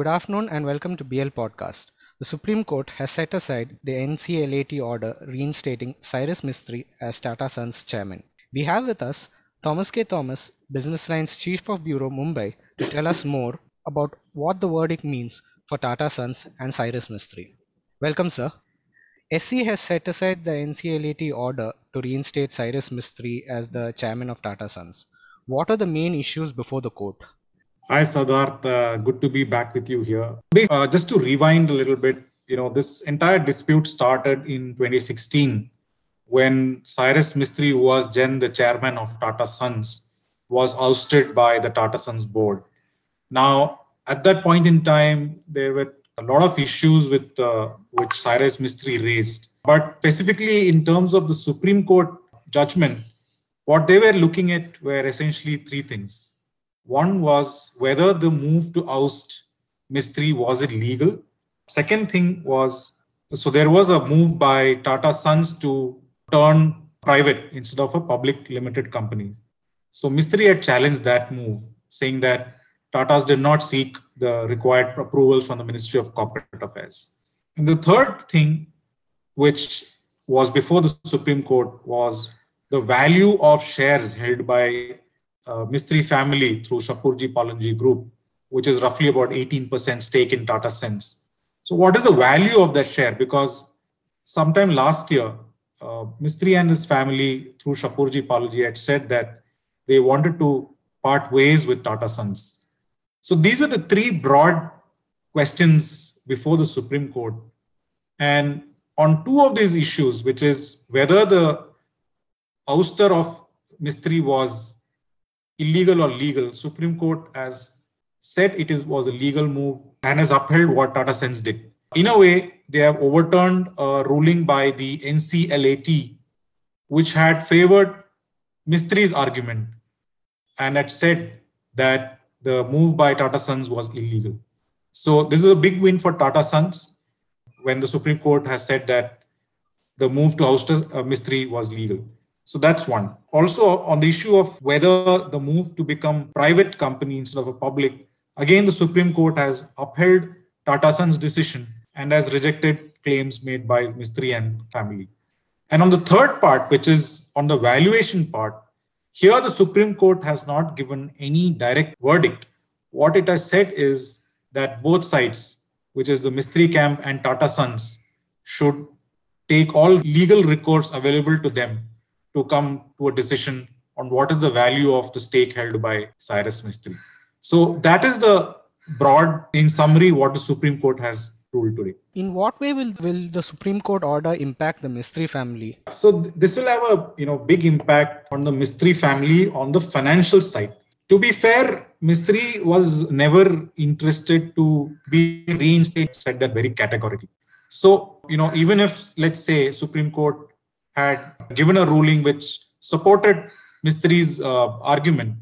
Good afternoon and welcome to BL Podcast. The Supreme Court has set aside the NCLAT order reinstating Cyrus Mistry as Tata Sons chairman. We have with us Thomas K. Thomas, Business Line's Chief of Bureau Mumbai, to tell us more about what the verdict means for Tata Sons and Cyrus Mistry. Welcome, sir. SC has set aside the NCLAT order to reinstate Cyrus Mistry as the chairman of Tata Sons. What are the main issues before the court? Hi, Siddharth. Uh, good to be back with you here. Uh, just to rewind a little bit, you know, this entire dispute started in 2016 when Cyrus Mistry, who was then the chairman of Tata Sons, was ousted by the Tata Sons board. Now, at that point in time, there were a lot of issues with uh, which Cyrus Mistry raised. But specifically in terms of the Supreme Court judgment, what they were looking at were essentially three things. One was whether the move to oust Mistry was it legal. Second thing was so there was a move by Tata Sons to turn private instead of a public limited company. So Mistry had challenged that move, saying that Tatas did not seek the required approvals from the Ministry of Corporate Affairs. And the third thing, which was before the Supreme Court, was the value of shares held by uh, Mistry family through Shapoorji Pallonji Group, which is roughly about 18% stake in Tata Sons. So, what is the value of that share? Because sometime last year, uh, and his family through Shapoorji Pallonji had said that they wanted to part ways with Tata Sons. So, these were the three broad questions before the Supreme Court. And on two of these issues, which is whether the ouster of Mistry was illegal or legal, Supreme Court has said it is was a legal move and has upheld what Tata Sons did. In a way, they have overturned a ruling by the NCLAT, which had favored Mistry's argument and had said that the move by Tata Sons was illegal. So this is a big win for Tata Sons when the Supreme Court has said that the move to ouster uh, was legal. So that's one. Also, on the issue of whether the move to become private company instead of a public, again, the Supreme Court has upheld Tata Sons' decision and has rejected claims made by Mistry and family. And on the third part, which is on the valuation part, here the Supreme Court has not given any direct verdict. What it has said is that both sides, which is the Mistry camp and Tata Sons, should take all legal recourse available to them to come to a decision on what is the value of the stake held by Cyrus Mistry. So that is the broad, in summary, what the Supreme Court has ruled today. In what way will, will the Supreme Court order impact the Mistry family? So th- this will have a you know big impact on the Mistry family on the financial side. To be fair, Mistry was never interested to be reinstated, said that very categorically. So, you know, even if let's say Supreme Court had given a ruling which supported Mistry's uh, argument,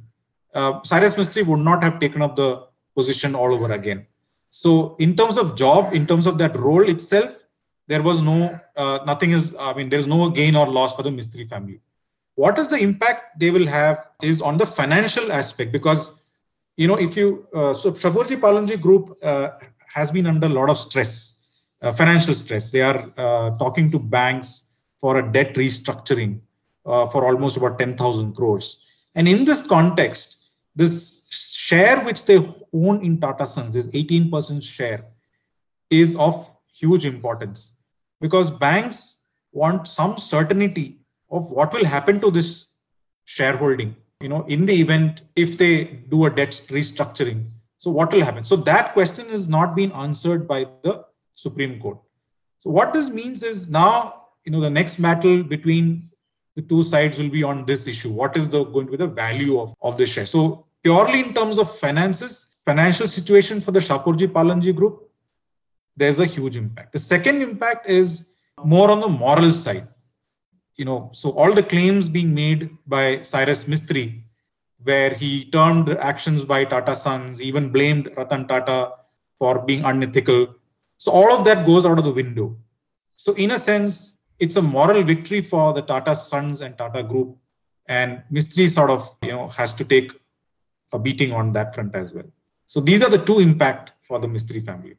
uh, Cyrus Mistry would not have taken up the position all over again. So, in terms of job, in terms of that role itself, there was no uh, nothing is. I mean, there is no gain or loss for the Mistry family. What is the impact they will have is on the financial aspect because you know if you uh, so Shapoorji Pallonji Group uh, has been under a lot of stress, uh, financial stress. They are talking to banks for a debt restructuring uh, for almost about 10,000 crores. And in this context, this share which they own in Tata Sons, this 18% share, is of huge importance. Because banks want some certainty of what will happen to this shareholding you know in the event if they do a debt restructuring. So what will happen? So that question is not being answered by the supreme court. So what this means is now you know the next battle between the two sides will be on this issue. What is the going to be the value of, of the share? So purely in terms of finances financial situation for the shapoorji pallonji group there's a huge impact. The second impact is more on the moral side. You know so all the claims being made by cyrus mistry where he termed actions by tata sons even blamed ratan tata for being unethical. So all of that goes out of the window. So in a sense it's a moral victory for the Tata Sons and Tata Group, and Mistry sort of you know has to take a beating on that front as well. So these are the two impact for the Mistry family.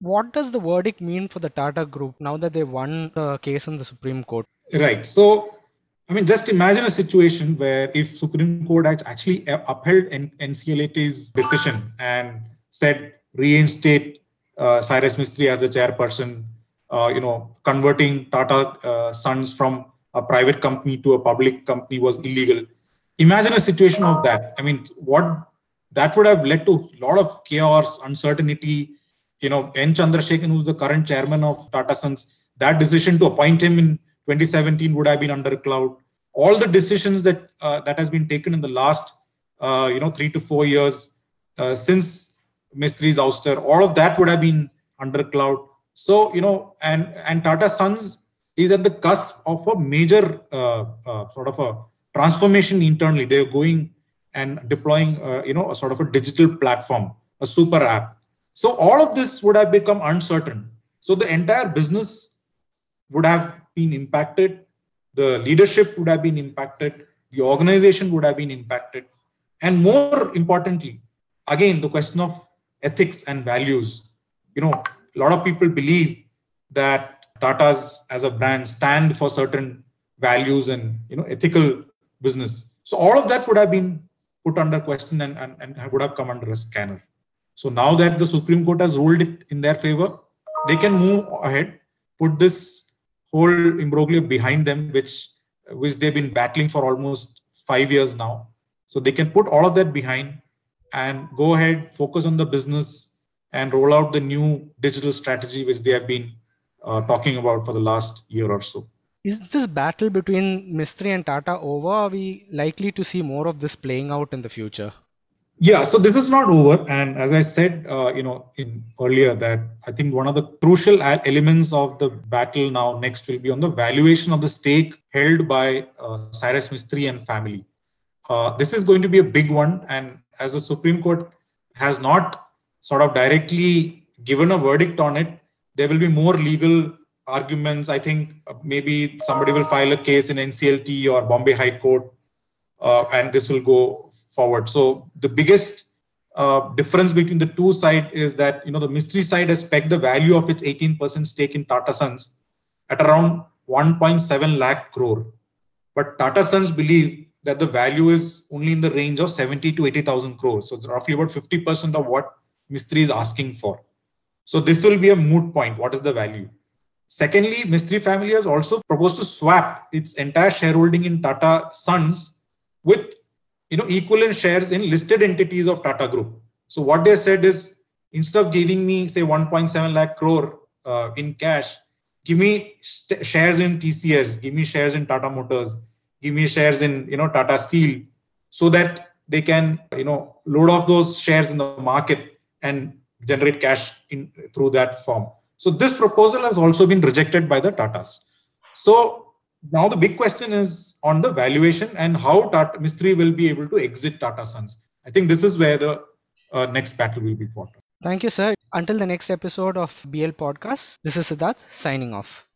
What does the verdict mean for the Tata Group now that they won the case in the Supreme Court? Right. So, I mean, just imagine a situation where if Supreme Court had actually upheld NCLAT's decision and said reinstate uh, Cyrus Mistry as the chairperson, you know, converting Tata uh, Sons from a private company to a public company was illegal. Imagine a situation of that. I mean, what that would have led to a lot of chaos, uncertainty. You know, N. Chandrasekaran, who's the current chairman of Tata Sons, that decision to appoint him in 2017 would have been under cloud. All the decisions that uh, that has been taken in the last, uh, you know, three to four years uh, since Mistry's ouster, all of that would have been under cloud. So you know, and and Tata Sons is at the cusp of a major uh, uh, sort of a transformation internally. They're going and deploying, uh, you know, a sort of a digital platform, a super app. So all of this would have become uncertain. So the entire business would have been impacted. The leadership would have been impacted. The organization would have been impacted. And more importantly, again, the question of ethics and values. You know, a lot of people believe that Tata's as a brand stand for certain values and you know ethical business. So all of that would have been put under question and, and, and would have come under a scanner. So now that the Supreme Court has ruled it in their favor, they can move ahead, put this whole imbroglio behind them, which which they've been battling for almost five years now. So they can put all of that behind and go ahead, focus on the business, and roll out the new digital strategy which they have been uh, talking about for the last year or so. Is this battle between Mistry and Tata over? Are we likely to see more of this playing out in the future? Yeah, so this is not over, and as I said, uh, you know, in earlier that I think one of the crucial elements of the battle now next will be on the valuation of the stake held by uh, Cyrus Mistry and family. Uh, this is going to be a big one, and as the Supreme Court has not sort of directly given a verdict on it, there will be more legal arguments. I think maybe somebody will file a case in NCLT or Bombay High Court, uh, and this will go forward. So the biggest uh, difference between the two sides is that you know the Mistry side has pegged the value of its 18% stake in Tata Sons at around 1.7 lakh crore, but Tata Sons believe that the value is only in the range of 70 to 80,000 crores. So roughly about 50% of what Mistry is asking for. So this will be a moot point. What is the value? Secondly, Mistry family has also proposed to swap its entire shareholding in Tata Sons with you know equivalent shares in listed entities of Tata Group. So what they said is instead of giving me say 1.7 lakh crore uh, in cash, give me st- shares in TCS, give me shares in Tata Motors, give me shares in you know Tata Steel, so that they can you know load off those shares in the market and generate cash in through that form. So this proposal has also been rejected by the Tatas. So now the big question is on the valuation and how Tata Mistry will be able to exit Tata Sons. I think this is where the uh, next battle will be fought. Thank you, sir. Until the next episode of BL Podcast, this is Siddharth signing off.